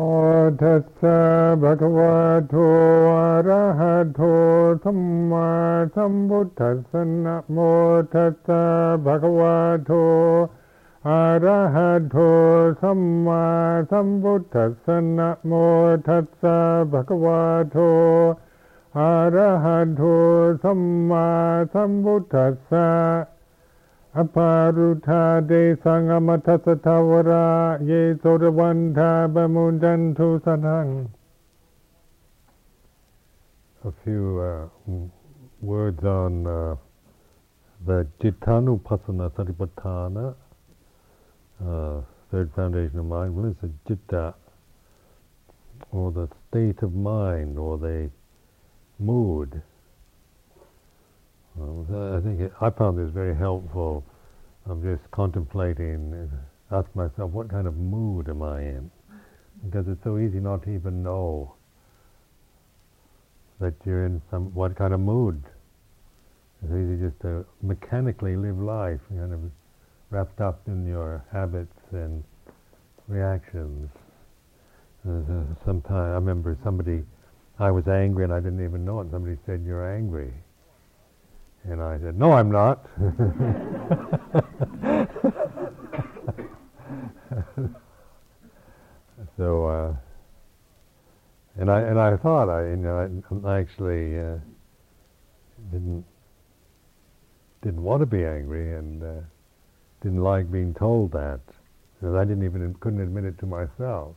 โอทัสสะภะคะวะโตอะระหะโตสัมมาสัมพุทธัสสะนะโมทัสสะภะคะวะโตอะระหะโตสัมมาสัมพุทธัสสะนะโมทัสสะภะคะวะโตอะระหะโตสัมมาสัมพุทธัสสะ A few uh, words on uh, the Cittanupassana Satipatthana, uh, third foundation of mindfulness, the Citta, or the state of mind, or the mood. I think it, I found this very helpful. I'm just contemplating, ask myself, what kind of mood am I in? Because it's so easy not to even know that you're in some what kind of mood. It's easy just to mechanically live life, kind of wrapped up in your habits and reactions. Uh, Sometimes I remember somebody, I was angry and I didn't even know it. Somebody said, "You're angry." And I said, No, I'm not. so, uh, and I and I thought I, you know, I, actually uh, didn't didn't want to be angry and uh, didn't like being told that I didn't even couldn't admit it to myself.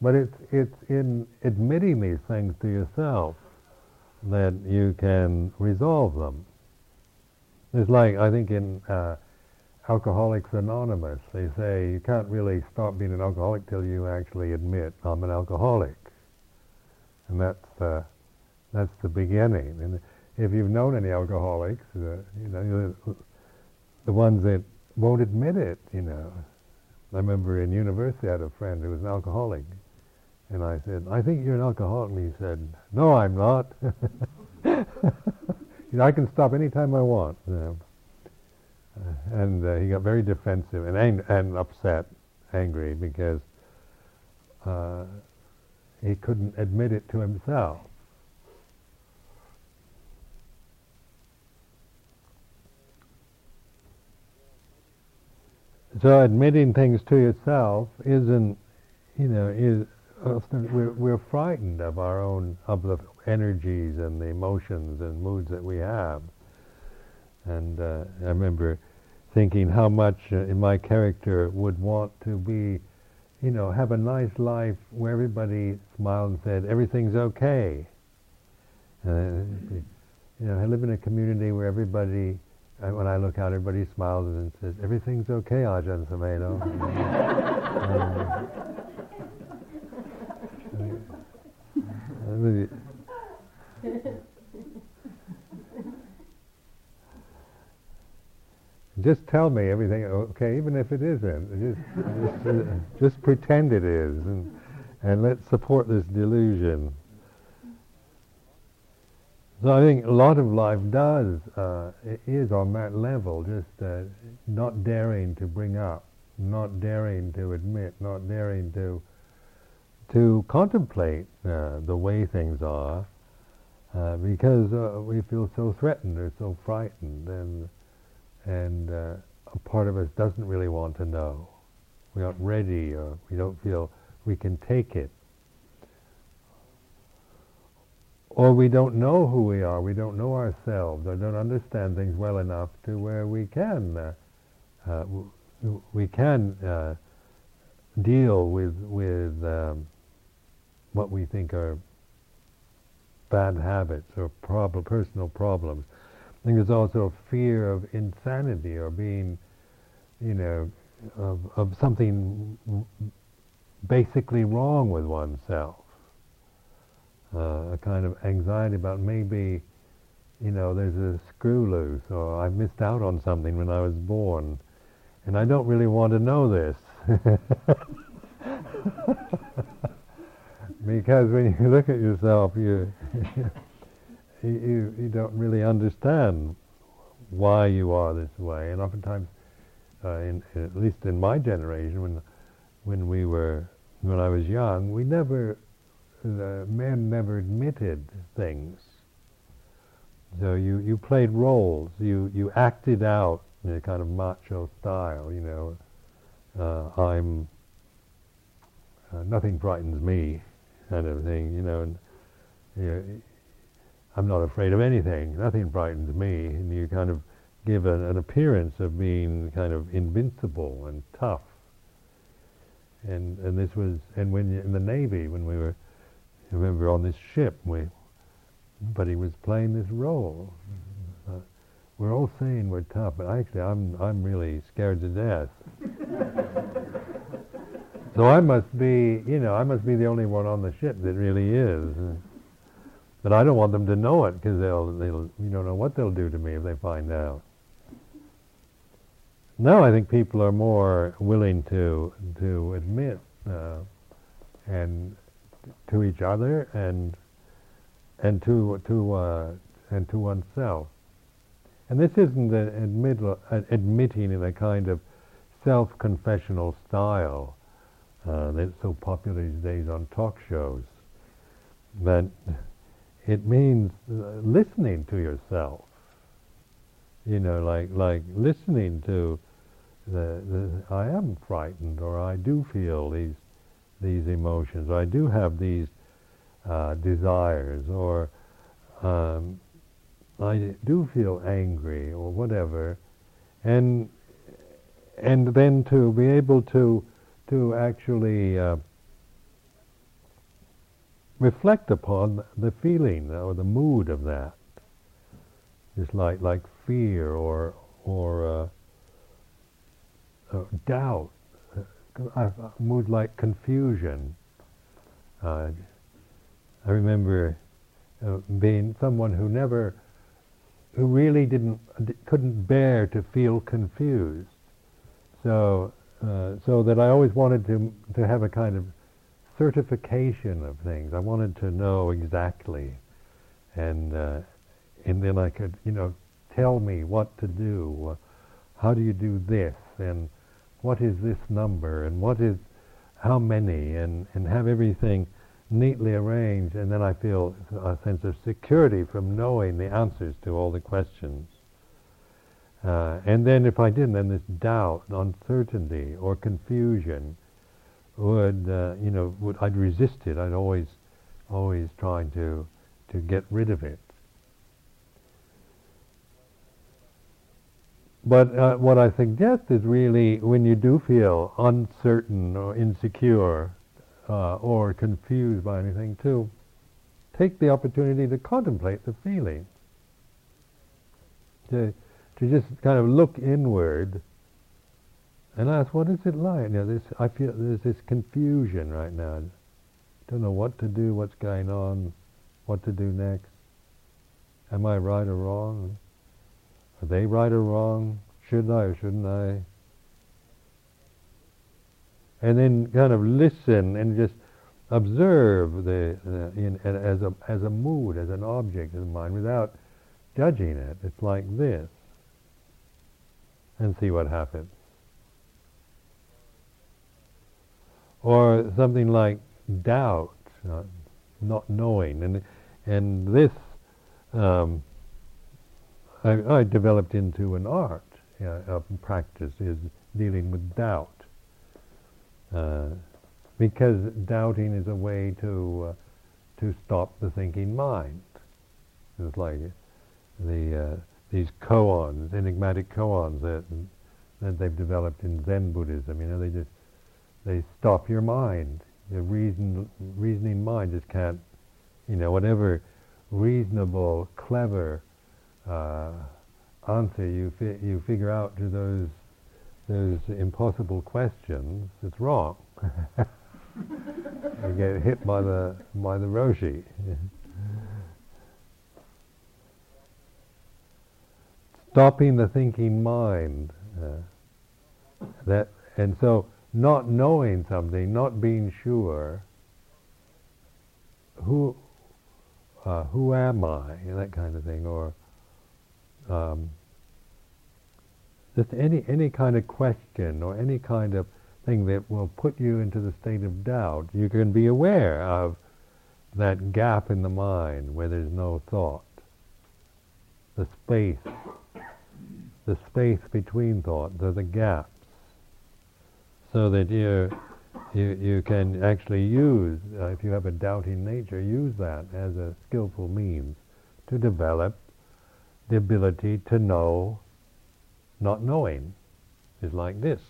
But it's it's in admitting these things to yourself that you can resolve them. It's like, I think in uh, Alcoholics Anonymous, they say you can't really stop being an alcoholic till you actually admit I'm an alcoholic. And that's, uh, that's the beginning. And if you've known any alcoholics, uh, you know, the ones that won't admit it, you know. I remember in university I had a friend who was an alcoholic. And I said, I think you're an alcoholic. And he said, No, I'm not. I can stop anytime I want. Uh, and uh, he got very defensive and ang- and upset, angry because uh, he couldn't admit it to himself. So admitting things to yourself isn't, you know, is we're, we're frightened of our own of the energies and the emotions and moods that we have. And uh, I remember thinking how much uh, in my character would want to be, you know, have a nice life where everybody smiled and said everything's okay. Uh, you know, I live in a community where everybody, uh, when I look out, everybody smiles and says everything's okay, Ajahn Sumedho. um, just tell me everything, okay, even if it isn't. Just, just, just pretend it is, and, and let's support this delusion. So I think a lot of life does, uh, is on that level, just uh, not daring to bring up, not daring to admit, not daring to to contemplate uh, the way things are, uh, because uh, we feel so threatened or so frightened, and and uh, a part of us doesn't really want to know. We aren't ready, or we don't feel we can take it, or we don't know who we are. We don't know ourselves, or don't understand things well enough to where we can uh, uh, we can deal with with um, what we think are bad habits or prob- personal problems. I think there's also a fear of insanity or being, you know, of, of something basically wrong with oneself. Uh, a kind of anxiety about maybe, you know, there's a screw loose or I missed out on something when I was born and I don't really want to know this. because when you look at yourself, you, you, you don't really understand why you are this way. And oftentimes, uh, in, at least in my generation, when, when we were when I was young, we never, the men never admitted things. So you, you played roles, you, you acted out in a kind of macho style, you know. Uh, I'm, uh, nothing frightens me, kind of thing, you know. And you know, I'm not afraid of anything, nothing frightens me. And you kind of give an, an appearance of being kind of invincible and tough. And, and this was, and when in the Navy, when we were, I remember on this ship, we, but he was playing this role. Uh, we're all saying we're tough, but actually I'm, I'm really scared to death. so I must be, you know, I must be the only one on the ship that really is. But I don't want them to know it because they'll, they'll, you don't know what they'll do to me if they find out. Now I think people are more willing to to admit uh, and to each other and and to to uh, and to oneself. And this isn't admit, admitting in a kind of self-confessional style uh, that's so popular these days on talk shows. But it means uh, listening to yourself. You know, like like listening to the, the I am frightened, or I do feel these these emotions, I do have these uh, desires, or um, I do feel angry, or whatever, and and then to be able to to actually uh, reflect upon the feeling or the mood of that. It's like like fear or or uh, uh, doubt, a mood like confusion. Uh, I remember uh, being someone who never, who really didn't, couldn't bear to feel confused. So, uh, so that I always wanted to to have a kind of certification of things. I wanted to know exactly, and uh, and then I could, you know, tell me what to do. How do you do this? And what is this number and what is how many and, and have everything neatly arranged and then I feel a sense of security from knowing the answers to all the questions. Uh, and then if I didn't, then this doubt, uncertainty, or confusion would, uh, you know, would I'd resist it. I'd always, always trying to, to get rid of it. But uh, what I suggest is really when you do feel uncertain or insecure uh, or confused by anything, to take the opportunity to contemplate the feeling. To, to just kind of look inward and ask, what is it like? You know, this, I feel there's this confusion right now. I Don't know what to do, what's going on, what to do next. Am I right or wrong? Are they right or wrong? Should I or shouldn't I? And then kind of listen and just observe the in, as a as a mood, as an object of the mind, without judging it. It's like this, and see what happens. Or something like doubt, uh, not knowing, and and this um, I, I developed into an art uh, practice is dealing with doubt. Uh, because doubting is a way to uh, to stop the thinking mind. It's like the uh, these koans, enigmatic koans that that they've developed in Zen Buddhism. You know, they just they stop your mind. The reason reasoning mind just can't, you know, whatever reasonable, clever uh, answer you fi- you figure out to those those impossible questions, it's wrong. you get hit by the by the roshi. Stopping the thinking mind. Uh, that and so not knowing something, not being sure. Who uh, who am I? That kind of thing, or um, just any any kind of question or any kind of thing that will put you into the state of doubt. You can be aware of that gap in the mind where there's no thought, the space, the space between thought, the gaps, so that you you you can actually use, uh, if you have a doubting nature, use that as a skillful means to develop the ability to know not knowing is like this.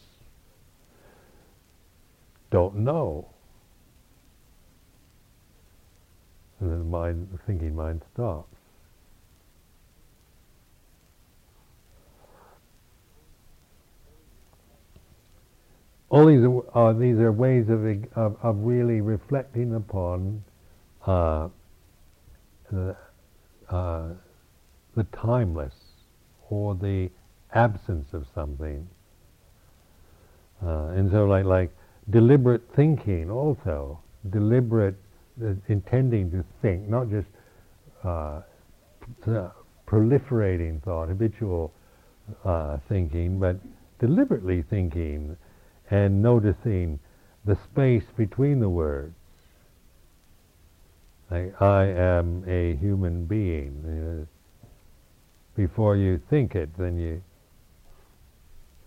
Don't know. And then the mind, the thinking mind stops. All these are, these are ways of, of, of really reflecting upon uh, the, uh, the timeless or the absence of something. Uh, and so, like like deliberate thinking, also deliberate uh, intending to think, not just uh, proliferating thought, habitual uh, thinking, but deliberately thinking and noticing the space between the words. Like, I am a human being. Know, before you think it, then you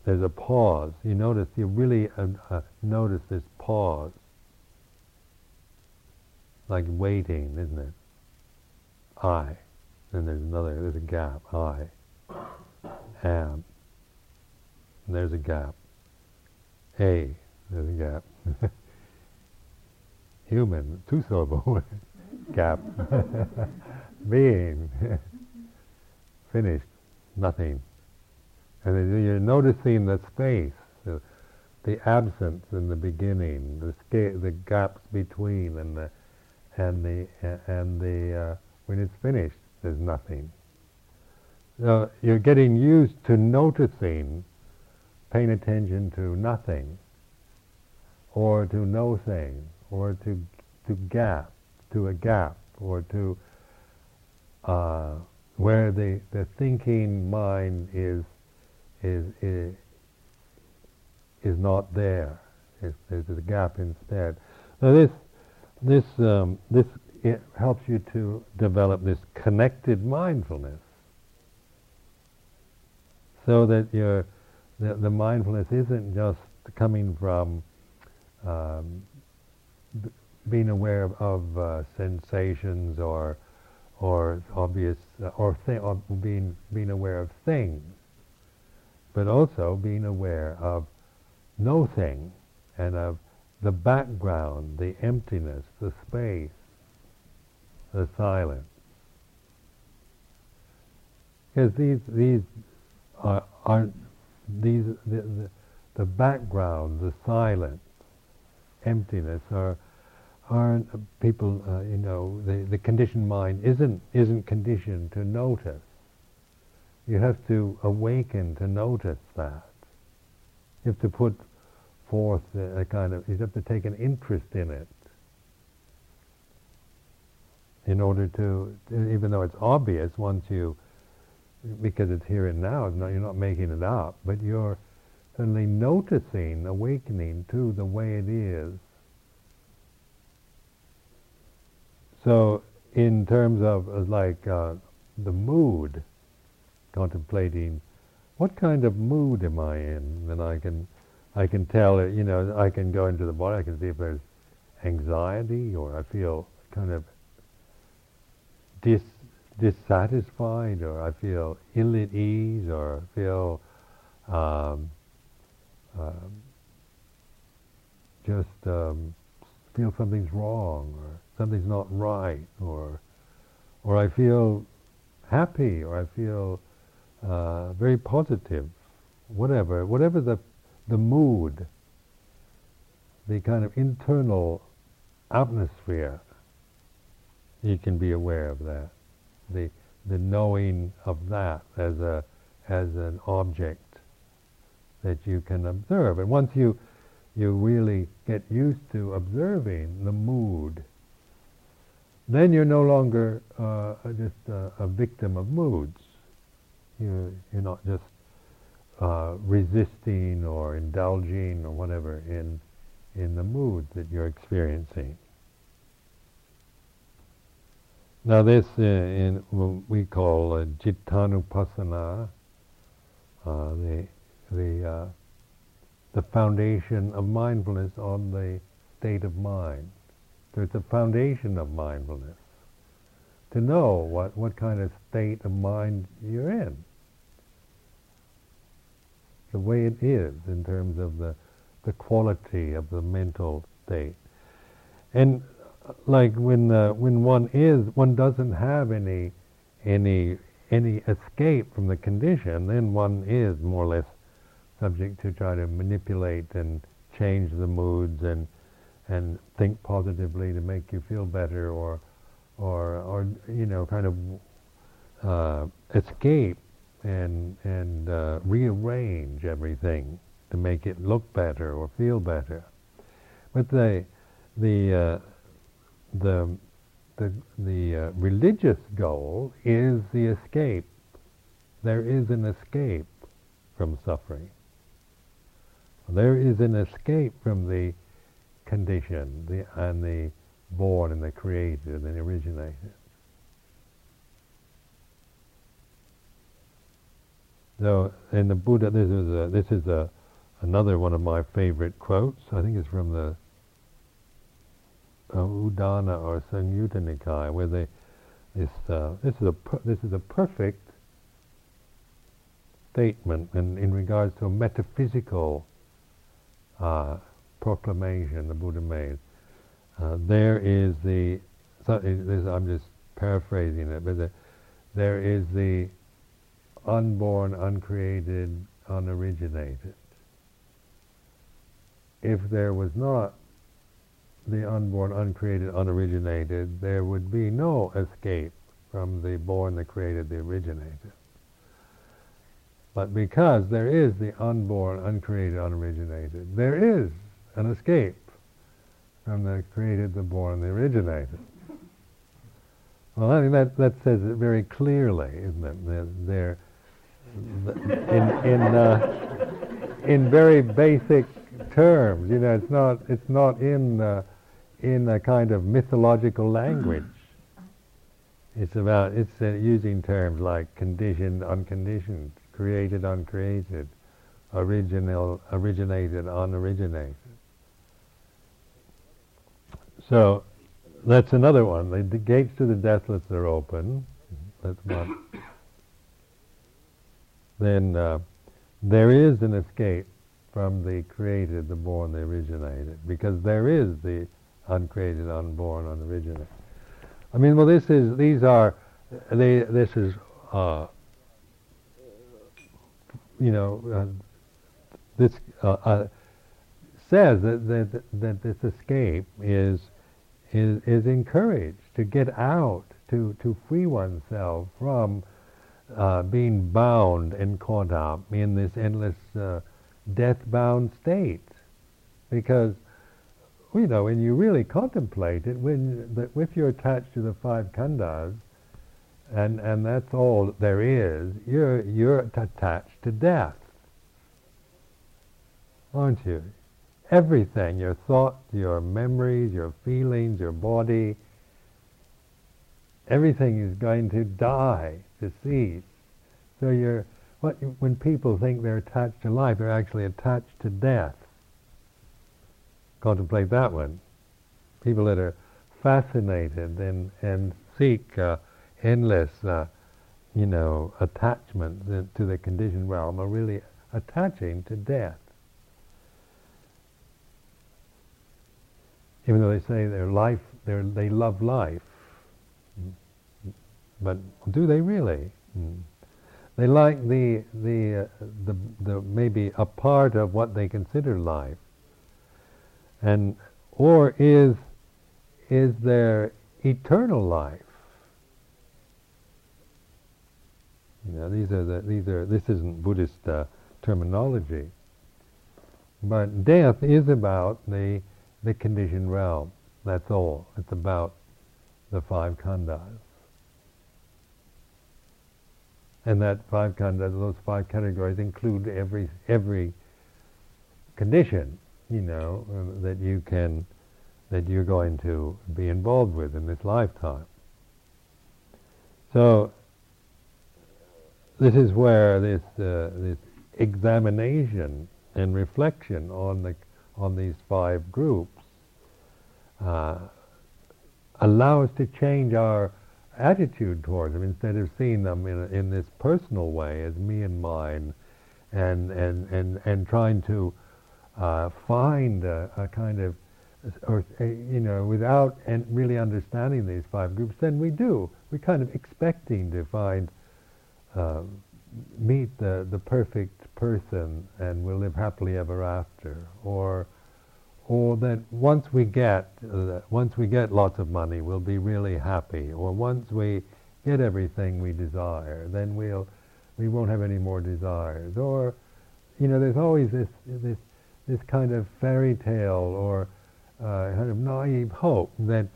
there's a pause. You notice, you really uh, uh, notice this pause. Like waiting, isn't it? I. Then there's another, there's a gap. I am. And there's a gap. A. There's a gap. Human, two syllable gap. Being. Finished. Nothing. And then you're noticing the space, the, the absence in the beginning, the sca- the gaps between, and the and the and the uh, when it's finished, there's nothing. So you're getting used to noticing, paying attention to nothing, or to no thing, or to to gap, to a gap, or to uh, where the the thinking mind is is is, is not there. There's a gap instead. Now this this um, this it helps you to develop this connected mindfulness, so that your the, the mindfulness isn't just coming from um, b- being aware of, of uh, sensations or or obvious uh, or, th- or being being aware of things but also being aware of no thing and of the background, the emptiness, the space, the silence. Because these these are, are these the, the, the background, the silence, emptiness are aren't people uh, you know the the conditioned mind isn't isn't conditioned to notice you have to awaken to notice that. You have to put forth a kind of, you have to take an interest in it in order to, even though it's obvious once you, because it's here and now, you're not making it up, but you're suddenly noticing, awakening to the way it is. So, in terms of like uh, the mood, contemplating what kind of mood am I in, then I can I can tell it, you know, I can go into the body, I can see if there's anxiety or I feel kind of dis dissatisfied or I feel ill at ease or feel um, um, just um, feel something's wrong or something's not right or or I feel happy or I feel uh, very positive, whatever, whatever the the mood, the kind of internal atmosphere, you can be aware of that, the the knowing of that as a as an object that you can observe, and once you you really get used to observing the mood, then you're no longer uh, just a, a victim of moods you're, you're not just uh, resisting or indulging or whatever in in the mood that you're experiencing. Now this uh, in what we call uh, cittanupassana, uh, the the uh, the foundation of mindfulness on the state of mind. It's a foundation of mindfulness to know what, what kind of state of mind you're in. The way it is in terms of the, the quality of the mental state. And like when when one is one doesn't have any any any escape from the condition, then one is more or less subject to try to manipulate and change the moods and and think positively to make you feel better or or or you know kind of uh, escape and and uh, rearrange everything to make it look better or feel better. But the the uh, the the the uh, religious goal is the escape. There is an escape from suffering. There is an escape from the condition the, and the born and the created and the originated. So in the Buddha, this is a, this is a another one of my favorite quotes. I think it's from the uh, Udana or Samyutta Nikaya, where they this uh, this is a per, this is a perfect statement in, in regards to a metaphysical uh, proclamation the Buddha made. Uh, there is the, so I'm just paraphrasing it, but the, there is the unborn, uncreated, unoriginated. If there was not the unborn, uncreated, unoriginated, there would be no escape from the born, the created, the originated. But because there is the unborn, uncreated, unoriginated, there is an escape from the created, the born, the originated. Well, I think that, that says it very clearly, isn't it? They're, in, in, uh, in very basic terms. You know, it's not, it's not in, uh, in a kind of mythological language. It's about, it's uh, using terms like conditioned, unconditioned, created, uncreated, original, originated, unoriginated. So that's another one. The, the gates to the deathless are open. That's one. then uh, there is an escape from the created, the born, the originated, because there is the uncreated, unborn, unoriginated. I mean, well, this is these are they. This is uh, you know uh, this uh, uh says that, that that this escape is is, is encouraged to get out, to, to free oneself from uh, being bound and caught up in this endless uh, death-bound state. Because, you know, when you really contemplate it, when the, if you're attached to the five khandhas, and, and that's all there is, you're, you're attached to death, aren't you? everything your thoughts, your memories, your feelings, your body everything is going to die, to cease. So you're, what, when people think they're attached to life, they're actually attached to death. Contemplate that one. People that are fascinated and, and seek uh, endless, uh, you know, attachment to the conditioned realm are really attaching to death. even though they say their life, they love life. But do they really? They like the, the, uh, the, the, maybe a part of what they consider life. And, or is, is there eternal life? You know, these are the, these are, this isn't Buddhist uh, terminology. But death is about the the conditioned realm. That's all. It's about the five khandhas. And that five those five categories include every every condition, you know, uh, that you can that you're going to be involved with in this lifetime. So this is where this uh, this examination and reflection on the on these five groups uh, allow us to change our attitude towards them instead of seeing them in, in this personal way as me and mine and and and, and trying to uh, find a, a, kind of or you know without and really understanding these five groups then we do. We're kind of expecting to find uh, meet the the perfect person and we'll live happily ever after. Or or that once we get uh, once we get lots of money, we'll be really happy, or once we get everything we desire, then we'll we won't have any more desires, or you know, there's always this this this kind of fairy tale or uh, kind of naive hope that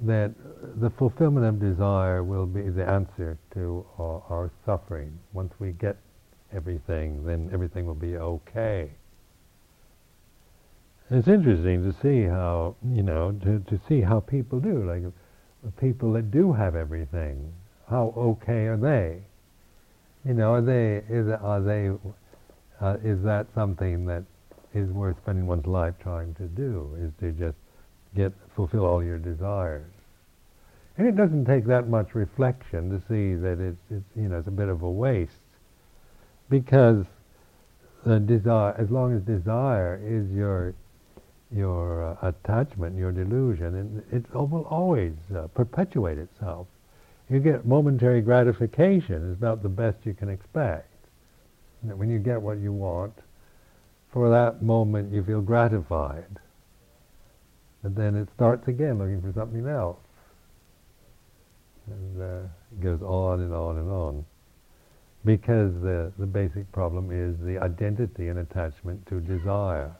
that the fulfillment of desire will be the answer to our, our suffering. Once we get everything, then everything will be okay. It's interesting to see how you know to to see how people do like people that do have everything. How okay are they? You know, are they is are they uh, is that something that is worth spending one's life trying to do? Is to just get fulfill all your desires? And it doesn't take that much reflection to see that it's, it's you know it's a bit of a waste because the desire, as long as desire is your your uh, attachment, your delusion, and it will always uh, perpetuate itself. You get momentary gratification is about the best you can expect. when you get what you want, for that moment you feel gratified. And then it starts again looking for something else. And uh, it goes on and on and on. Because the, the basic problem is the identity and attachment to desire.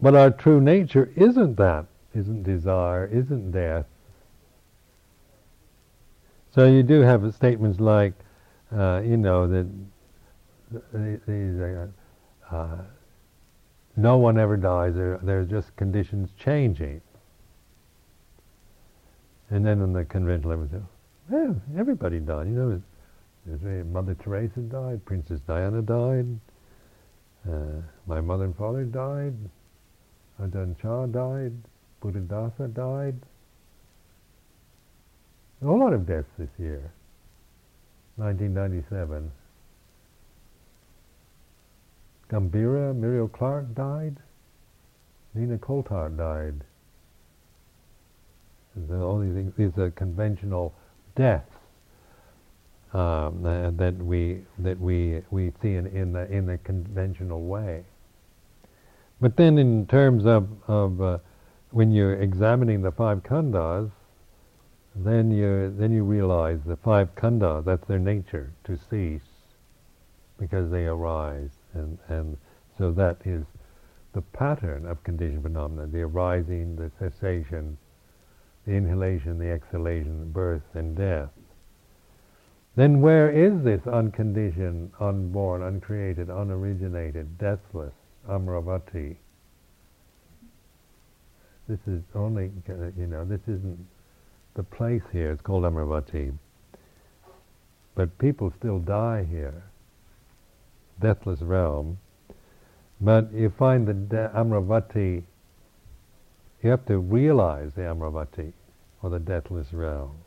But our true nature isn't that, isn't desire, isn't death. So you do have statements like, uh, you know, that these, uh, uh, no one ever dies. There, there are just conditions changing. And then in the conventional, everything, well, everybody died. You know, Mother Teresa died, Princess Diana died, uh, my mother and father died, Ajahn Chah died, Buddhadasa died. A whole lot of deaths this year. 1997. Gambhira, Muriel Clark died. Nina Coulthard died. All these things, these are conventional deaths um, that we that we we see in, in the in the conventional way. But then, in terms of of uh, when you're examining the five khandhas, then you then you realize the five khandhas that's their nature to cease, because they arise, and and so that is the pattern of conditioned phenomena: the arising, the cessation, the inhalation, the exhalation, birth and death. Then where is this unconditioned, unborn, uncreated, unoriginated, deathless Amaravati? This is only, you know, this isn't the place here. It's called Amaravati. But people still die here. Deathless realm. But you find the de- Amaravati, you have to realize the Amaravati or the deathless realm.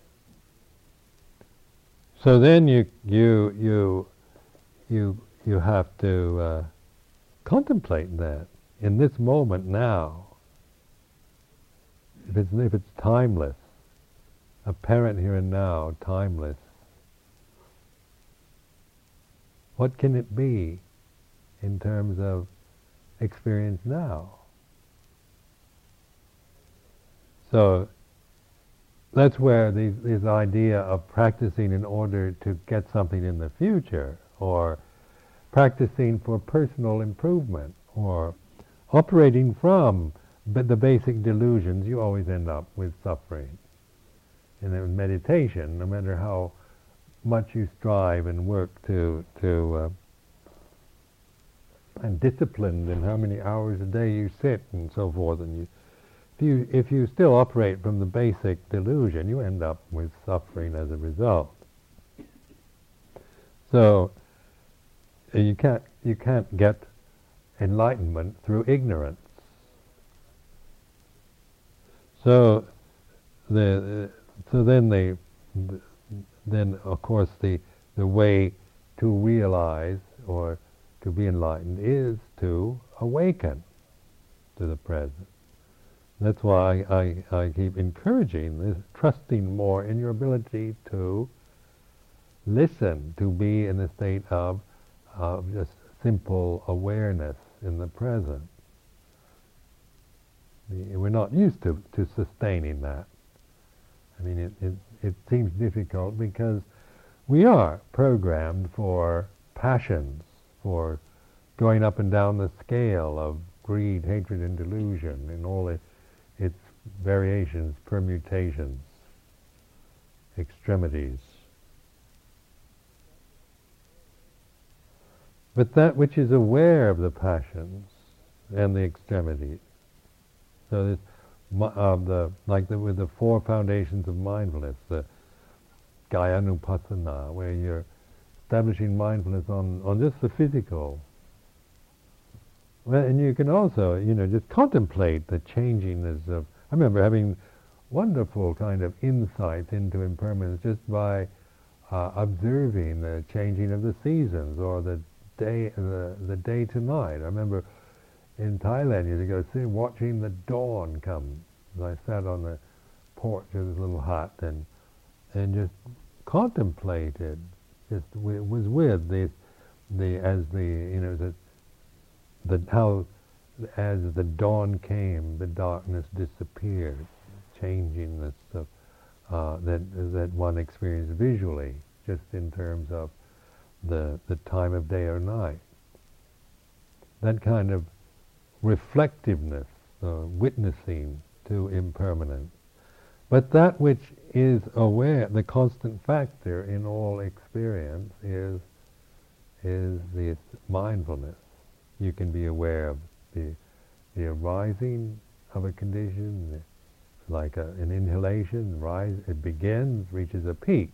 So then you you you you you have to uh, contemplate that in this moment now. If it's if it's timeless, apparent here and now, timeless. What can it be in terms of experience now? So that's where these, this idea of practicing in order to get something in the future, or practicing for personal improvement, or operating from the basic delusions, you always end up with suffering. And in meditation, no matter how much you strive and work to to uh, and disciplined in how many hours a day you sit and so forth, and you you if you still operate from the basic delusion, you end up with suffering as a result. So uh, you can't you can't get enlightenment through ignorance. So the uh, so then they then of course the the way to realize or to be enlightened is to awaken to the present. That's why I, I, keep encouraging this, trusting more in your ability to listen, to be in a state of, of just simple awareness in the present. We're not used to, to sustaining that. I mean, it, it, it seems difficult because we are programmed for passions, for going up and down the scale of greed, hatred, and delusion in all its variations, permutations, extremities. But that which is aware of the passions and the extremities. So this, uh, the like the, with the four foundations of mindfulness, the Kayanupassana, where you're establishing mindfulness on, on just the physical. Well, and you can also, you know, just contemplate the changingness of. I remember having wonderful kind of insights into impermanence just by uh, observing the changing of the seasons or the day the, the day to night. I remember in Thailand years ago, sitting watching the dawn come. And I sat on the porch of this little hut and and just contemplated, just was with the the as the you know the the how as the dawn came, the darkness disappeared, changing the stuff uh, that that one experienced visually, just in terms of the, the time of day or night. That kind of reflectiveness, uh, witnessing to impermanence. But that which is aware, the constant factor in all experience is, is this mindfulness. You can be aware of the, the arising of a condition, like a, an inhalation, rise, it begins, reaches a peak,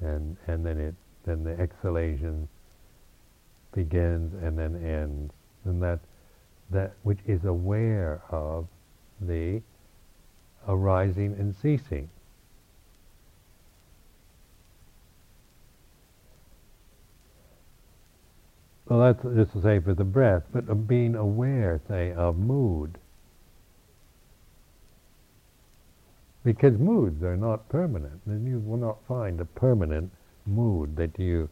and, and then it then the exhalation begins and then ends. And that, that which is aware of the arising and ceasing. Well, that's just to say for the breath, but of being aware, say, of mood. Because moods are not permanent, and you will not find a permanent mood that you,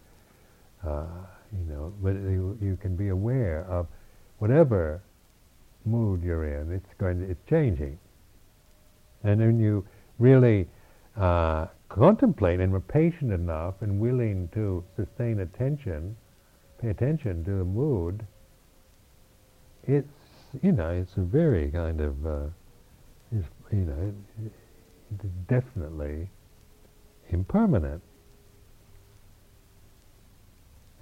uh, you know, but you, you can be aware of whatever mood you're in. It's going, to, it's changing, and when you really uh, contemplate and are patient enough and willing to sustain attention, pay attention to the mood, it's you know it's a very kind of uh, you know definitely impermanent.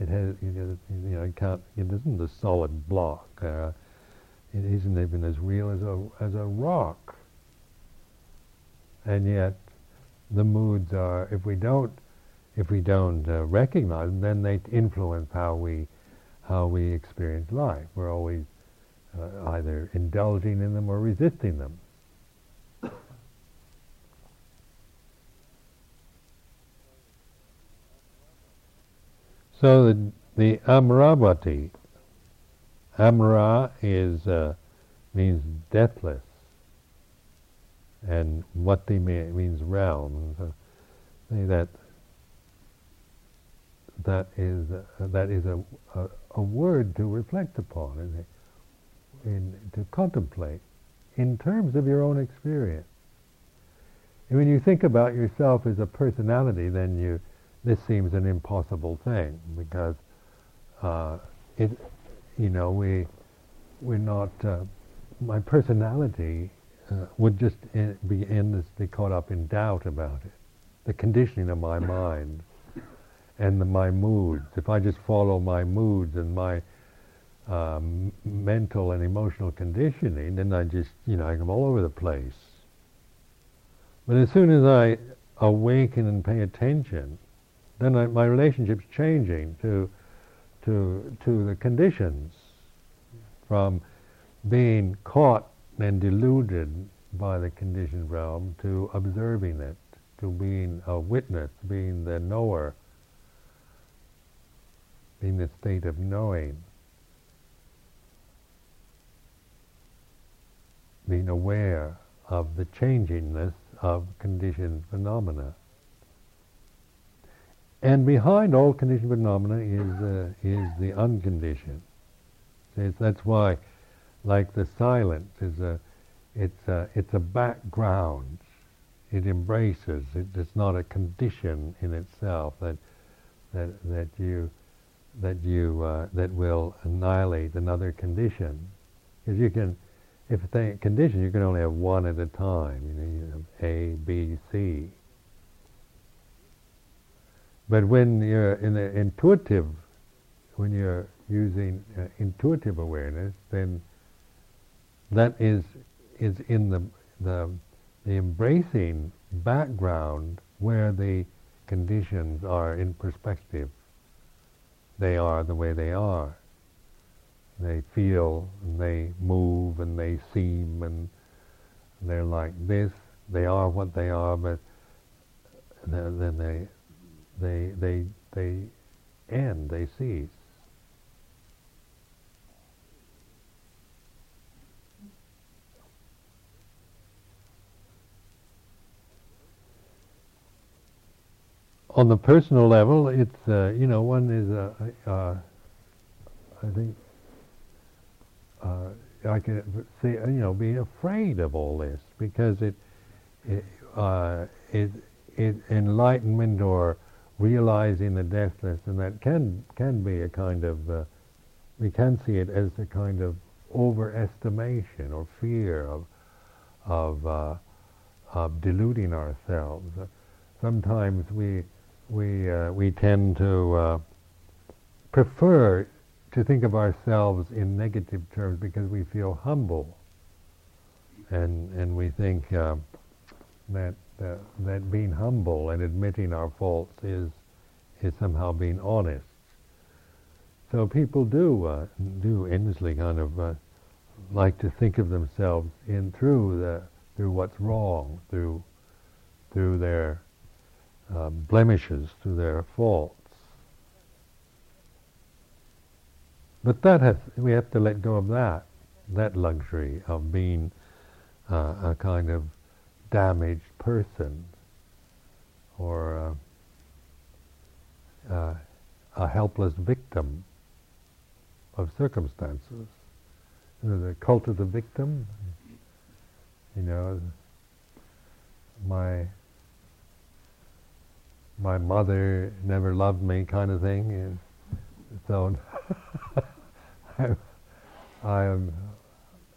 It has, you know, you know, it can't, it isn't a solid block. Uh, it isn't even as real as a, as a rock. And yet, the moods are, if we don't, if we don't uh, recognize them, then they influence how we, how we experience life. We're always uh, either indulging in them or resisting them. So the, the Amaravati, Amara is uh, means deathless, and Vati means realm. So that that is uh, that is a, a, a word to reflect upon and in, to contemplate in terms of your own experience. And when you think about yourself as a personality, then you this seems an impossible thing because uh, it, you know, we we're not. Uh, my personality uh, would just be endlessly caught up in doubt about it, the conditioning of my mind and the, my moods. If I just follow my moods and my um, mental and emotional conditioning, then I just, you know, I'm all over the place. But as soon as I awaken and pay attention, then I, my relationship's changing to, to, to the conditions from being caught and deluded by the conditioned realm to observing it, to being a witness, being the knower, being the state of knowing, being aware of the changingness of conditioned phenomena. And behind all conditioned phenomena is, uh, is the unconditioned. So that's why like the silence is a it's a it's a background. It embraces. It, it's not a condition in itself that that that you that you uh, that will annihilate another condition. Because you can, if a condition, you can only have one at a time. You know, you have A, B, C. But when you're in the intuitive, when you're using uh, intuitive awareness, then that is is in the, the the embracing background where the conditions are in perspective. They are the way they are. They feel and they move and they seem and they're like this. They are what they are, but then they they they they end. They cease. On the personal level, it's uh, you know one is uh, uh, I think uh, I can say you know being afraid of all this because it it, uh, it, it enlightenment or realizing the deathless and that can can be a kind of uh, we can see it as a kind of overestimation or fear of of, of deluding ourselves. Sometimes we we uh, we tend to uh, prefer to think of ourselves in negative terms because we feel humble, and and we think uh, that uh, that being humble and admitting our faults is is somehow being honest. So people do uh, do endlessly kind of uh, like to think of themselves in through the through what's wrong, through through their uh, blemishes, to their faults. But that has, we have to let go of that, that luxury of being uh, a kind of damaged person or uh, uh, a helpless victim of circumstances. You know, the cult of the victim, you know, my my mother never loved me kind of thing. And so I, I am,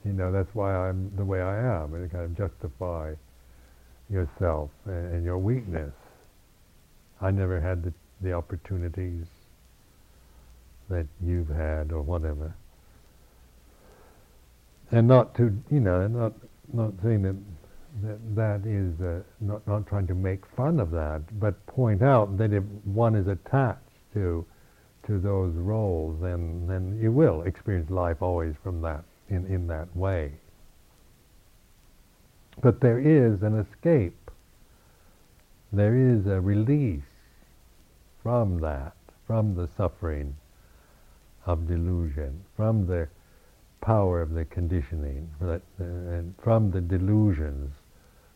you know, that's why I'm the way I am, and kind of justify yourself and, and your weakness. I never had the, the opportunities that you've had or whatever. And not to, you know, not not saying that that, that is uh, not, not trying to make fun of that, but point out that if one is attached to to those roles, then then you will experience life always from that in, in that way. But there is an escape. There is a release from that, from the suffering of delusion, from the power of the conditioning, and from the delusions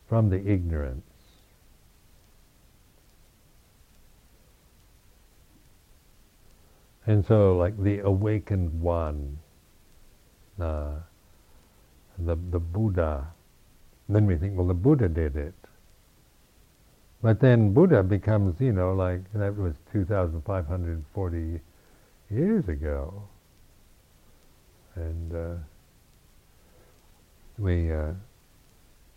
from the ignorance. And so, like the awakened one, uh, the the Buddha, then we think, well, the Buddha did it. But then Buddha becomes, you know, like that was 2,540 years ago, and uh, we. Uh,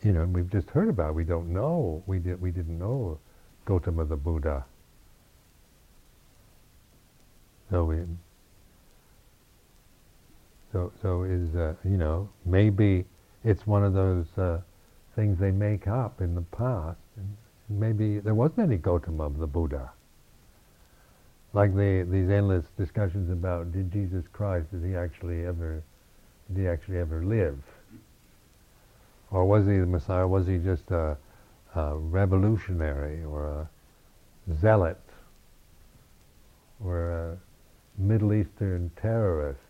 you know, we've just heard about. It. We don't know. We did. We didn't know Gotama the Buddha. So we. So so is uh, you know maybe it's one of those uh, things they make up in the past. Maybe there wasn't any Gautama the Buddha. Like the, these endless discussions about did Jesus Christ did he actually ever did he actually ever live? Or was he the Messiah? Was he just a, a revolutionary or a zealot or a Middle Eastern terrorist?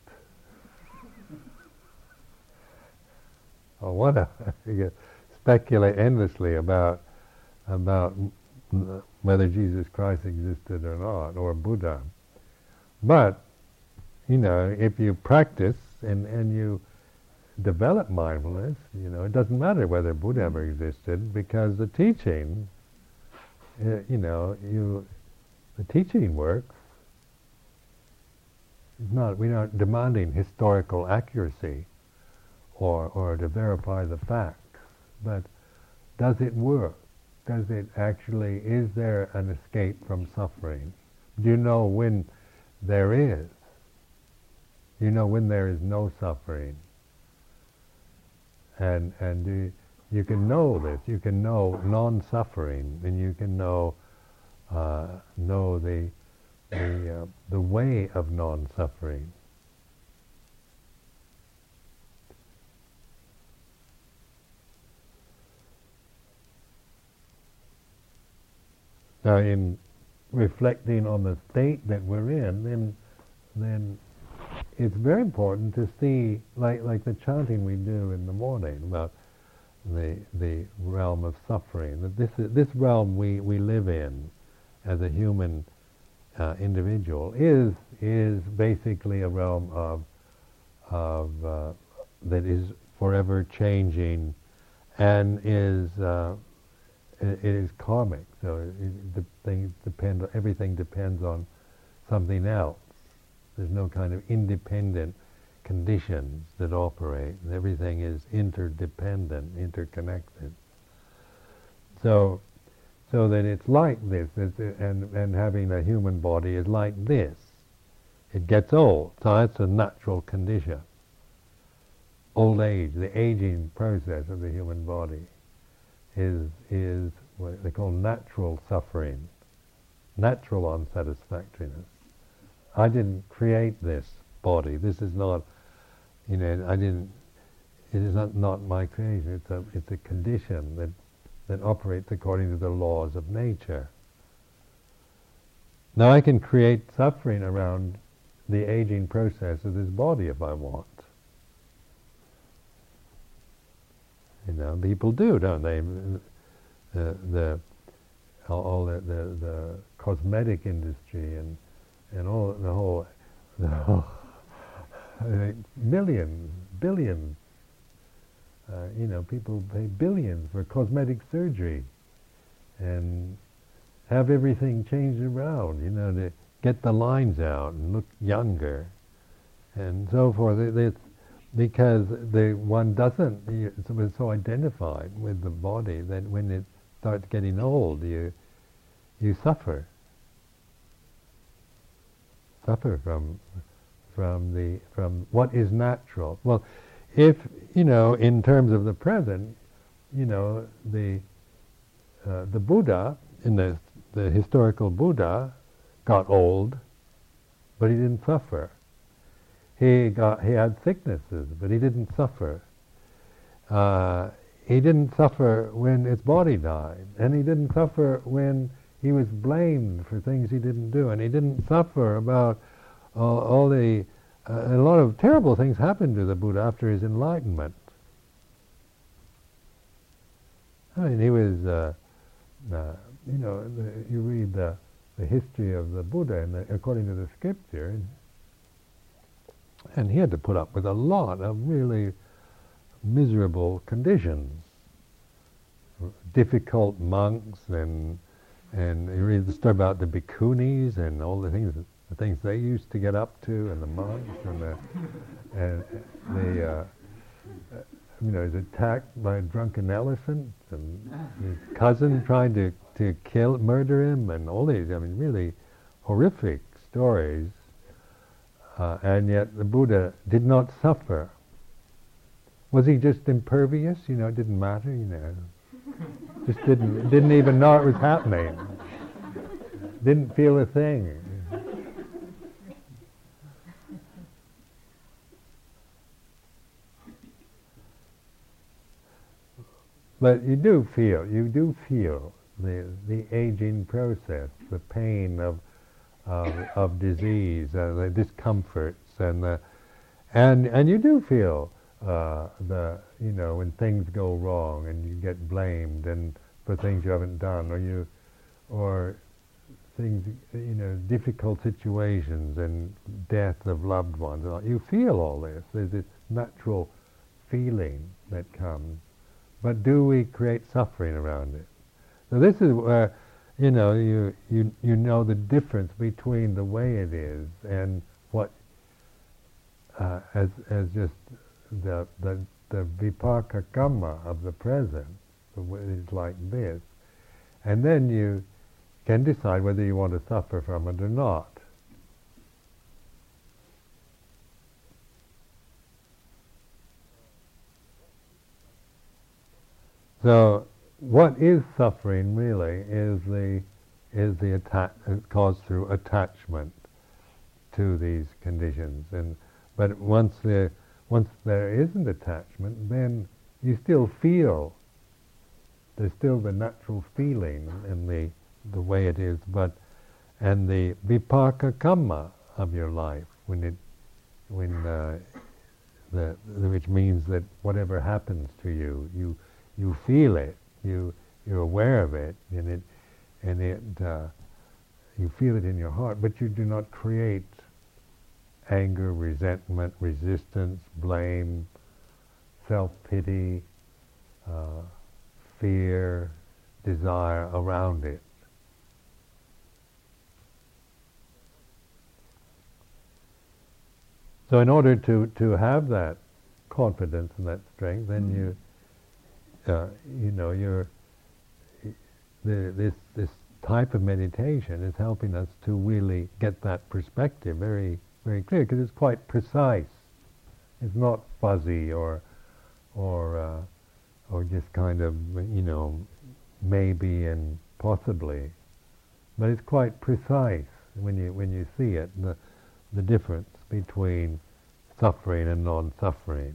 Oh, or whatever? you can speculate endlessly about about whether Jesus Christ existed or not, or Buddha. But, you know, if you practice and, and you develop mindfulness, you know, it doesn't matter whether Buddha ever existed because the teaching, uh, you know, you, the teaching works. It's not, we're not demanding historical accuracy or, or to verify the facts, but does it work? Does it actually, is there an escape from suffering? Do you know when there is? You know when there is no suffering. And, and you, you can know this. You can know non-suffering, and you can know uh, know the the uh, the way of non-suffering. Now, in reflecting on the state that we're in, then then it's very important to see, like like the chanting we do in the morning about the the realm of suffering. That this this realm we, we live in as a human uh, individual is is basically a realm of of uh, that is forever changing and is uh, it is karmic. So it, the things depend. Everything depends on something else. There's no kind of independent conditions that operate. Everything is interdependent, interconnected. So, so that it's like this, it's, and and having a human body is like this. It gets old, so it's a natural condition. Old age, the aging process of the human body is, is what they call natural suffering, natural unsatisfactoriness. I didn't create this body. This is not, you know, I didn't, it is not, not my creation. It's a, it's a condition that, that operates according to the laws of nature. Now I can create suffering around the aging process of this body if I want. You know, people do, don't they? The, the all the, the, the cosmetic industry and and all the whole, the whole billions. Uh, you know, people pay billions for cosmetic surgery, and have everything changed around. You know, to get the lines out and look younger, and so forth. It's because the one doesn't it's so identified with the body that when it starts getting old you you suffer suffer from from the from what is natural well if you know in terms of the present you know the uh, the buddha in the the historical buddha got old but he didn't suffer he got he had sicknesses, but he didn't suffer. Uh, he didn't suffer when his body died, and he didn't suffer when he was blamed for things he didn't do, and he didn't suffer about uh, all the uh, a lot of terrible things happened to the Buddha after his enlightenment. I mean, he was, uh, uh you know, the, you read the, the history of the Buddha, and according to the scripture, and he had to put up with a lot of really miserable conditions. Difficult monks and and you read the story about the bhikkhunis and all the things the things they used to get up to and the monks and the and the uh, you know, is attacked by a drunken elephant, and his cousin tried to, to kill, murder him, and all these, I mean, really horrific stories. Uh, and yet the Buddha did not suffer. Was he just impervious? You know, it didn't matter, you know. Just didn't, didn't even know it was happening. Didn't feel a thing. But you do feel, you do feel the, the aging process, the pain of, of, of disease, uh, the discomforts, and, the, and, and you do feel uh, the, you know, when things go wrong and you get blamed and for things you haven't done, or you, or things, you know, difficult situations and death of loved ones. You feel all this. There's this natural feeling that comes. But do we create suffering around it? So this is where, you know, you, you, you know the difference between the way it is and what, uh, as, as just the, the, the vipaka karma of the present, is like this. And then you can decide whether you want to suffer from it or not. So, what is suffering really is the is the attack uh, caused through attachment to these conditions. And but once there once there isn't attachment, then you still feel. There's still the natural feeling in the the way it is, but and the vipaka karma of your life when it when uh, the, which means that whatever happens to you, you you feel it, you you're aware of it, and it and it uh, you feel it in your heart, but you do not create anger, resentment, resistance, blame, self-pity, uh, fear, desire around it. So in order to, to have that confidence and that strength, then mm. you uh, you know, you're, the, this, this type of meditation is helping us to really get that perspective very, very clear because it's quite precise. It's not fuzzy or, or, uh, or just kind of, you know, maybe and possibly, but it's quite precise when you when you see it the the difference between suffering and non-suffering.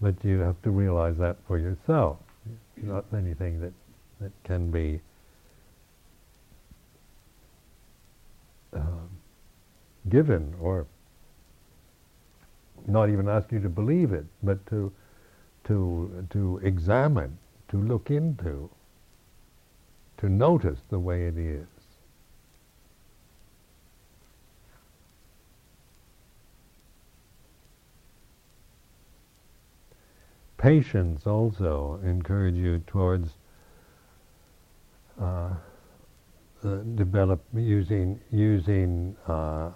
But you have to realize that for yourself. It's not anything that, that can be um, given or not even ask you to believe it, but to to to examine, to look into, to notice the way it is. patience also encourage you towards uh, uh, develop using using uh,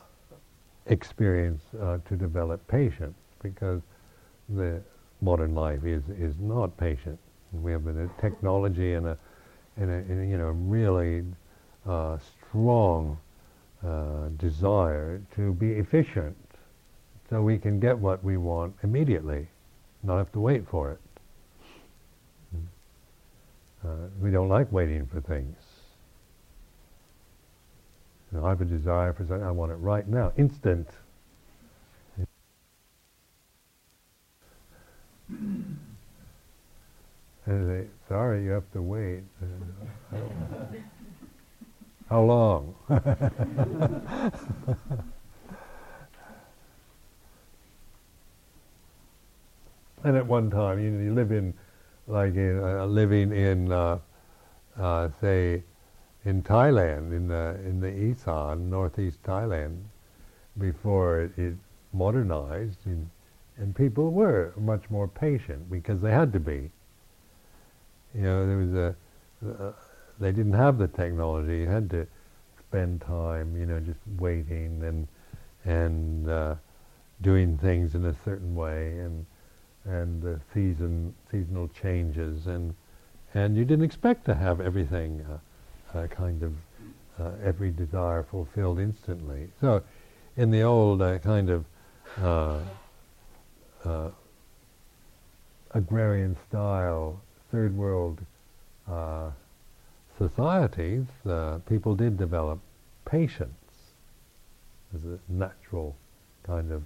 experience uh, to develop patience because the modern life is is not patient. We have a technology and a and a, and a you know really uh, strong uh, desire to be efficient, so we can get what we want immediately not have to wait for it. Uh, we don't like waiting for things. You know, I have a desire for something, I want it right now, instant. And they, say, sorry, you have to wait. How long? And at one time, you, you live in, like in, uh, living in, uh, uh, say, in Thailand, in the in the Isan, northeast Thailand, before it, it modernized, and, and people were much more patient because they had to be. You know, there was a, uh, they didn't have the technology. You had to spend time, you know, just waiting and and uh, doing things in a certain way and and the season seasonal changes and and you didn't expect to have everything uh, uh, kind of uh, every desire fulfilled instantly. So, in the old uh, kind of uh, uh, agrarian style third world societies, people did develop patience as a natural kind of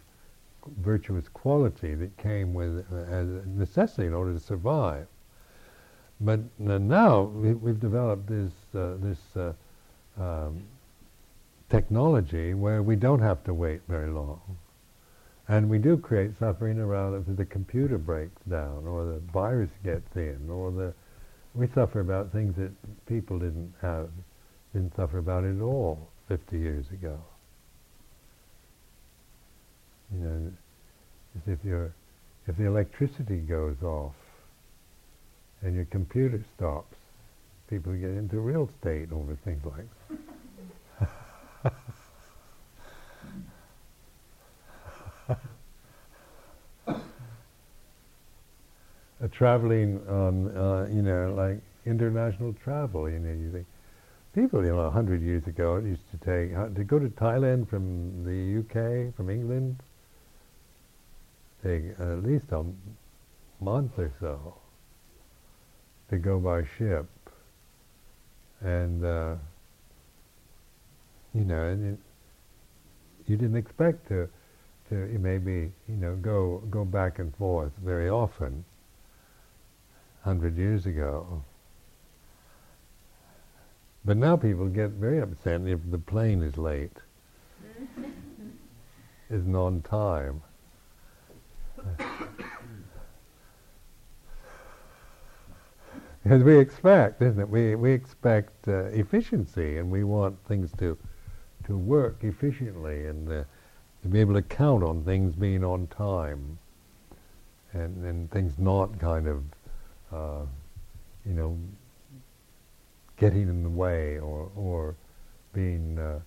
virtuous quality that came with uh, as a necessity in order to survive. But now we, have developed this uh, this uh, um, technology where we don't have to wait very long, and we do create suffering around it if the computer breaks down or the virus gets in or the we suffer about things that people didn't have didn't suffer about at all 50 years ago. You know, as if your if the electricity goes off and your computer stops, people get into real state over things like A traveling on, uh, you know, like international travel, you know, you think people, you know, a hundred years ago it used to take to go to Thailand from the UK, from England, take at least a month or so to go by ship. And, uh, you know, and it, you didn't expect to, to maybe, you know, go, go back and forth very often, hundred years ago. But now people get very upset if the plane is late, isn't on time. Because we expect, isn't it? We, we expect uh, efficiency and we want things to, to work efficiently and uh, to be able to count on things being on time and, and things not kind of, uh, you know, getting in the way or, or being uh,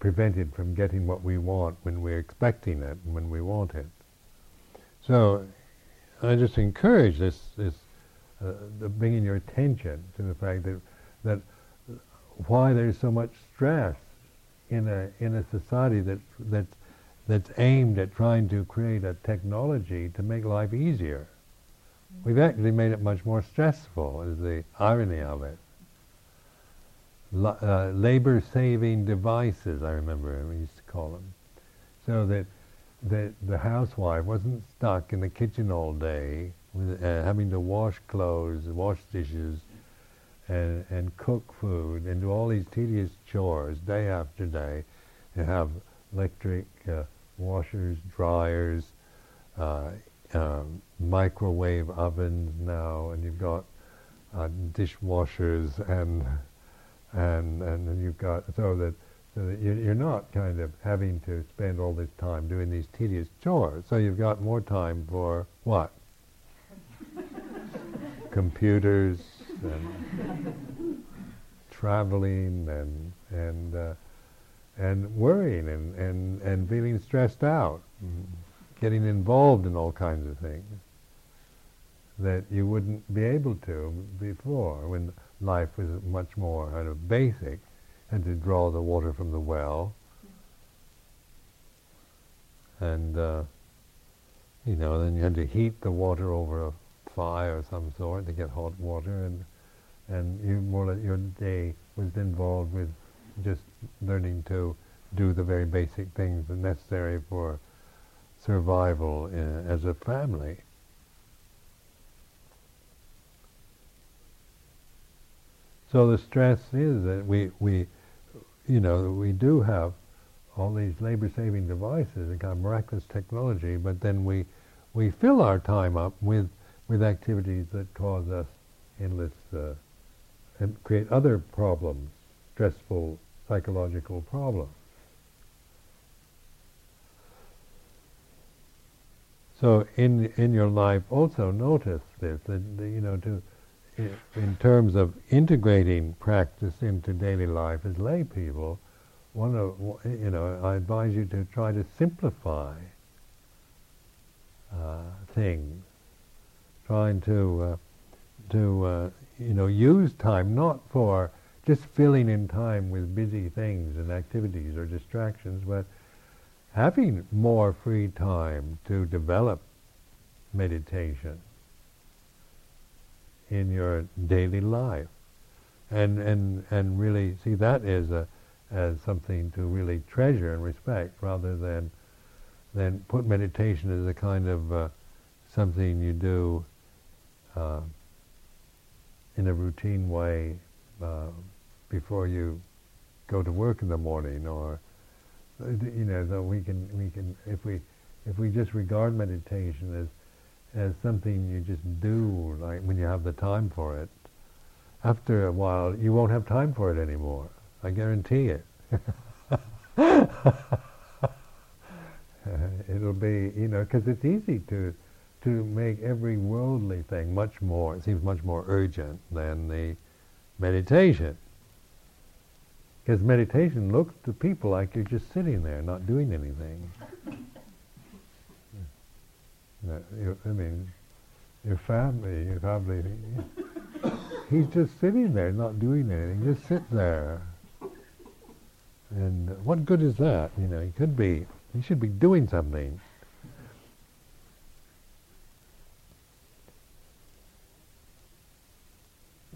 prevented from getting what we want when we're expecting it and when we want it. So I just encourage this, this uh, bringing your attention to the fact that, that why there's so much stress in a, in a society that, that's, that's aimed at trying to create a technology to make life easier. We've actually made it much more stressful, is the irony of it. uh, labor-saving devices, I remember we used to call them. So that the, the housewife wasn't stuck in the kitchen all day with, uh, having to wash clothes, wash dishes, and, and cook food, and do all these tedious chores day after day. You have electric uh, washers, dryers, uh, um, microwave ovens now, and you've got uh, dishwashers, and and and you've got so that so that you're not kind of having to spend all this time doing these tedious chores. So you've got more time for what? Computers and traveling and and uh, and worrying and, and, and feeling stressed out, getting involved in all kinds of things that you wouldn't be able to before when life was much more kind of basic and to draw the water from the well. And, uh, you know, then you had to heat the water over a fire of some sort to get hot water, and and you more your day was involved with just learning to do the very basic things necessary for survival in, as a family. So the stress is that we, we you know, we do have all these labor-saving devices and kind of miraculous technology, but then we we fill our time up with with activities that cause us endless uh, and create other problems, stressful psychological problems. So in in your life, also notice this that you know to in terms of integrating practice into daily life as lay people, one of you know I advise you to try to simplify uh, things, trying to uh, to uh, you know use time not for just filling in time with busy things and activities or distractions, but having more free time to develop meditation in your daily life, and and and really see that as a as something to really treasure and respect, rather than than put meditation as a kind of uh, something you do uh, in a routine way uh, before you go to work in the morning, or you know, we can we can if we if we just regard meditation as as something you just do, like when you have the time for it, after a while you won't have time for it anymore. I guarantee it. It'll be, you know, because it's easy to to make every worldly thing much more. It seems much more urgent than the meditation. Because meditation looks to people like you're just sitting there, not doing anything. I mean, your family, your family, he's just sitting there, not doing anything. Just sit there. And what good is that? You know, he could be, he should be doing something.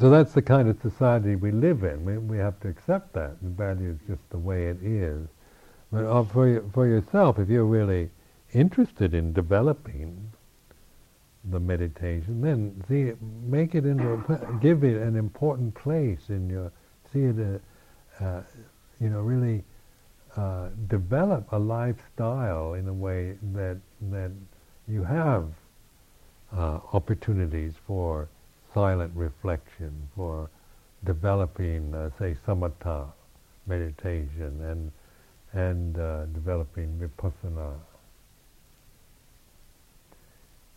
So that's the kind of society we live in. We, we have to accept that. The value is just the way it is. But uh, for, for yourself, if you're really interested in developing the meditation, then see, make it into a, give it an important place in your, see it, uh, uh, you know, really uh, develop a lifestyle in a way that that you have uh, opportunities for silent reflection, for developing, uh, say, samatha meditation and and uh, developing vipassana.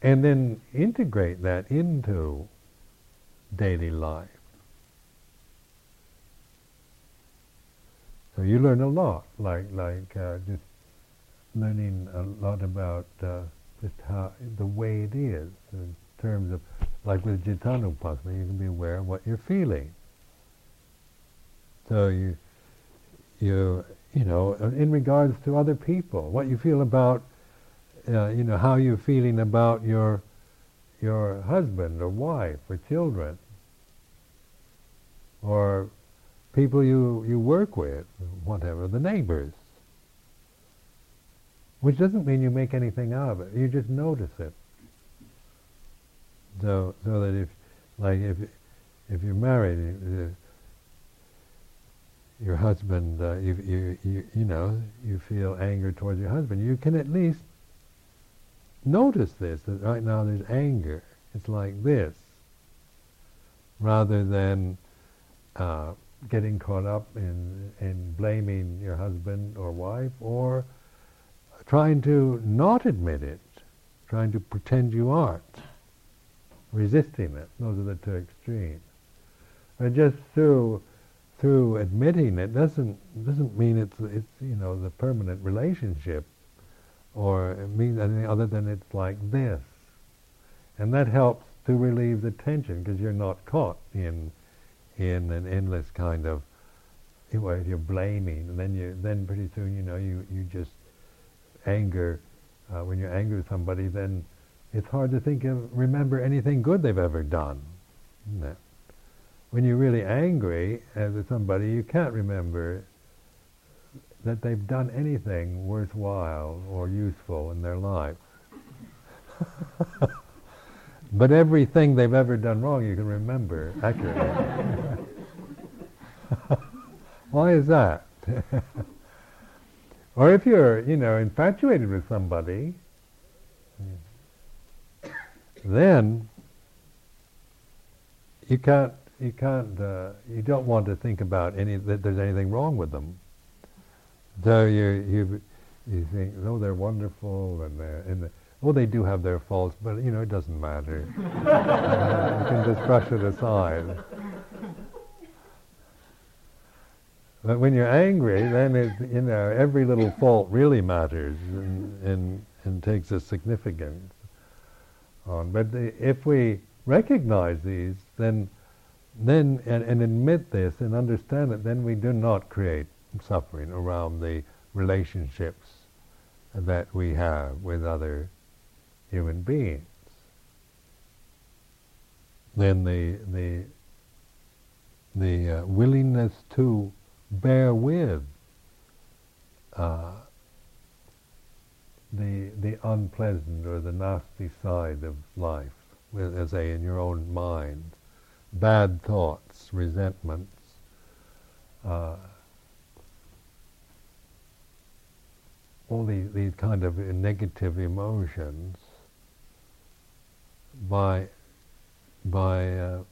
And then integrate that into daily life. So you learn a lot, like like uh, just learning a lot about uh, just how the way it is in terms of like with Cittanupassana, you can be aware of what you're feeling. So you, you, you know, in regards to other people, what you feel about, uh, you know, how you're feeling about your, your husband or wife or children, or people you, you work with, whatever, the neighbors. Which doesn't mean you make anything out of it. You just notice it. So, so that if, like, if if you're married, your husband, uh, you, you, you, you know, you feel anger towards your husband, you can at least notice this, that right now there's anger. It's like this. Rather than uh, getting caught up in, in blaming your husband or wife or trying to not admit it, trying to pretend you aren't resisting it. Those are the two extremes. And just through through admitting it doesn't doesn't mean it's it's you know the permanent relationship, or it means anything other than it's like this, and that helps to relieve the tension because you're not caught in in an endless kind of anyway you're blaming, and then you then pretty soon you know you you just anger uh, when angry with somebody then it's hard to think of, remember anything good they've ever done. When you're really angry at somebody, you can't remember that they've done anything worthwhile or useful in their life. but everything they've ever done wrong, you can remember accurately. Why is that? or if you're, you know, infatuated with somebody, then you can't you can't uh, you don't want to think about any that there's anything wrong with them. So you you you think oh they're wonderful and they're, and the, oh they do have their faults but you know it doesn't matter. uh, you can just brush it aside. But when you're angry, then it, you know every little fault really matters and, and, and takes a significance. On. But the, if we recognize these, then then and, and admit this and understand it, then we do not create suffering around the relationships that we have with other human beings. Then the the the uh, willingness to bear with uh, the the unpleasant or the nasty side of life, as say in your own mind, bad thoughts, resentments. Uh, all these, these kind of negative emotions by by uh,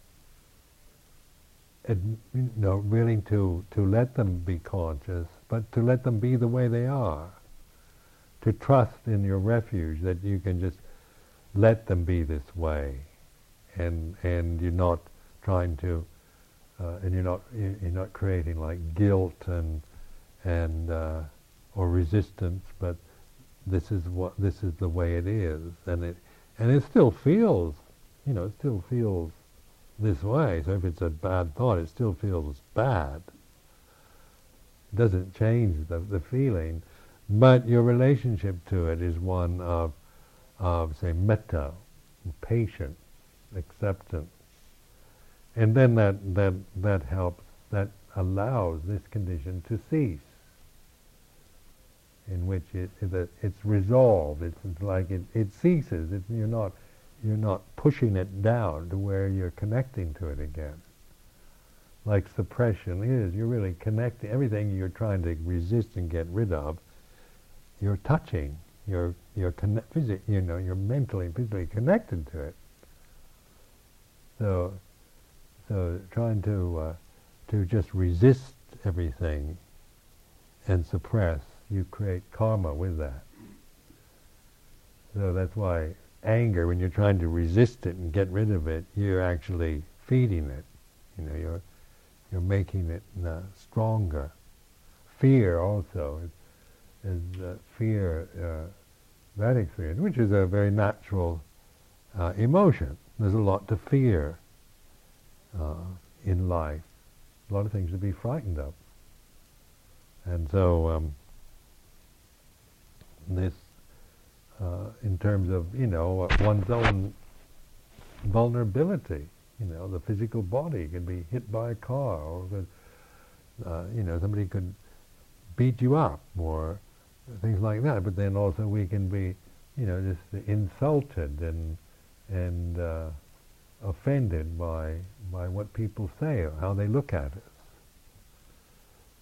ad, you know willing to to let them be conscious, but to let them be the way they are. To trust in your refuge that you can just let them be this way, and and you're not trying to, uh, and you're not you're not creating like guilt and and uh, or resistance, but this is what this is the way it is, and it and it still feels, you know, it still feels this way. So if it's a bad thought, it still feels bad. It doesn't change the the feeling, but your relationship to it is one of of say metta, patience, acceptance, and then that that that helps that allows this condition to cease in which it, it it's resolved. It's, it's like it, it ceases. It, you're not you're not pushing it down to where you're connecting to it again. Like suppression is, you're really connecting everything you're trying to resist and get rid of. You're touching. You're you're connect, you know you're mentally and physically connected to it. So so trying to uh, to just resist everything and suppress you create karma with that. So that's why anger, when you're trying to resist it and get rid of it, you're actually feeding it. You know, you're you're making it uh, stronger. Fear also is, uh, fear uh, that experience, which is a very natural uh, emotion. There's a lot to fear uh, in life, a lot of things to be frightened of, and so. Um, this uh, in terms of you know one's own vulnerability. You know, the physical body can be hit by a car, or uh, you know somebody could beat you up, or things like that. But then also we can be, you know, just insulted and and uh, offended by by what people say or how they look at us.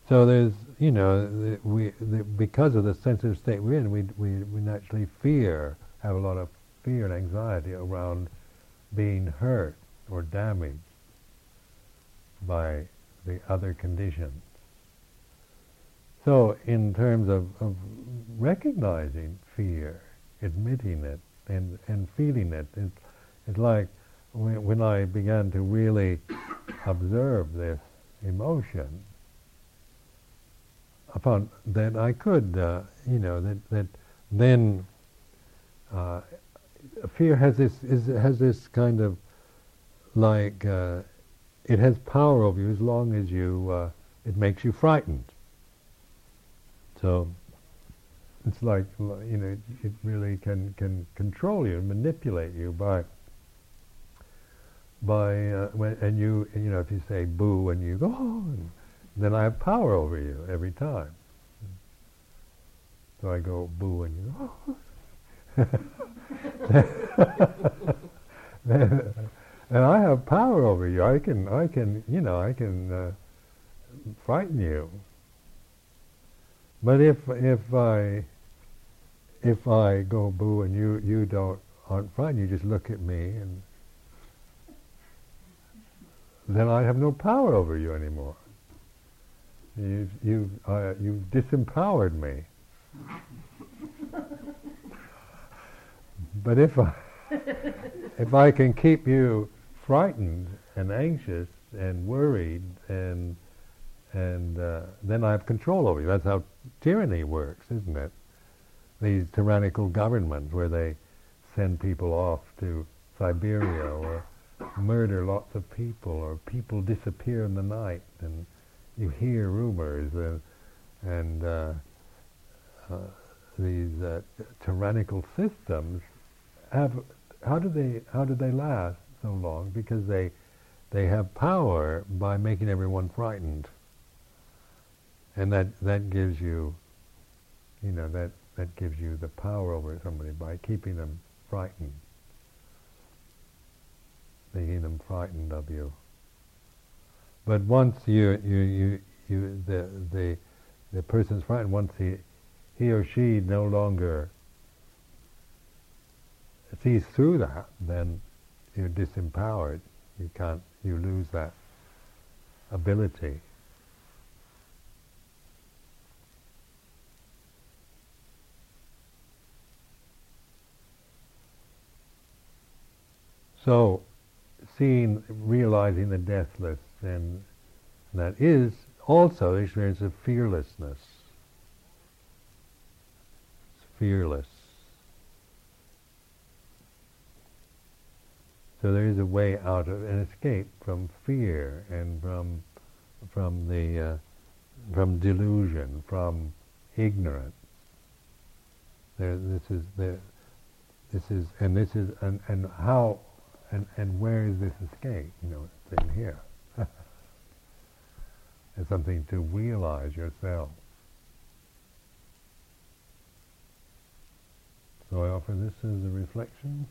So there's, you know, we because of the sensitive state we're in, we, we we naturally fear, have a lot of fear and anxiety around being hurt or damaged by the other conditions. So, in terms of, of recognizing fear, admitting it, and, and feeling it, it's, it's like when, when I began to really observe this emotion, upon that I could, uh, you know, that that then uh, fear has this is, has this kind of like uh, it has power over you as long as you uh, it makes you frightened. So it's like you know it really can can control you and manipulate you by by uh, when, and you you know if you say boo and you go oh, then I have power over you every time. So I go boo and you go, and I have power over you. I can, I can, you know, I can uh, frighten you. But if if I if I go boo and you you don't aren't frightened, you just look at me and then I have no power over you anymore. You've, you've, uh, you've disempowered me. but if I, if I can keep you frightened and anxious and worried and and uh, then I have control over you. That's how tyranny works, isn't it? These tyrannical governments where they send people off to Siberia or murder lots of people or people disappear in the night and you hear rumors and, and uh, uh, these uh, tyrannical systems have how do they how do they last so long because they they have power by making everyone frightened and that that gives you you know that that gives you the power over somebody by keeping them frightened. Making them frightened of you. But once you you you, you the the the person's frightened once he he or she no longer sees through that then you're disempowered. You can't you lose that ability So, seeing, realizing the deathless, and that is also the experience of fearlessness. It's fearless. So there is a way out of an escape from fear and from from the uh, from delusion, from ignorance. There, this is the, this is and this is and, and how and, and where is this escape? You know, it's in here. it's something to realize yourself. So I offer this as a reflection.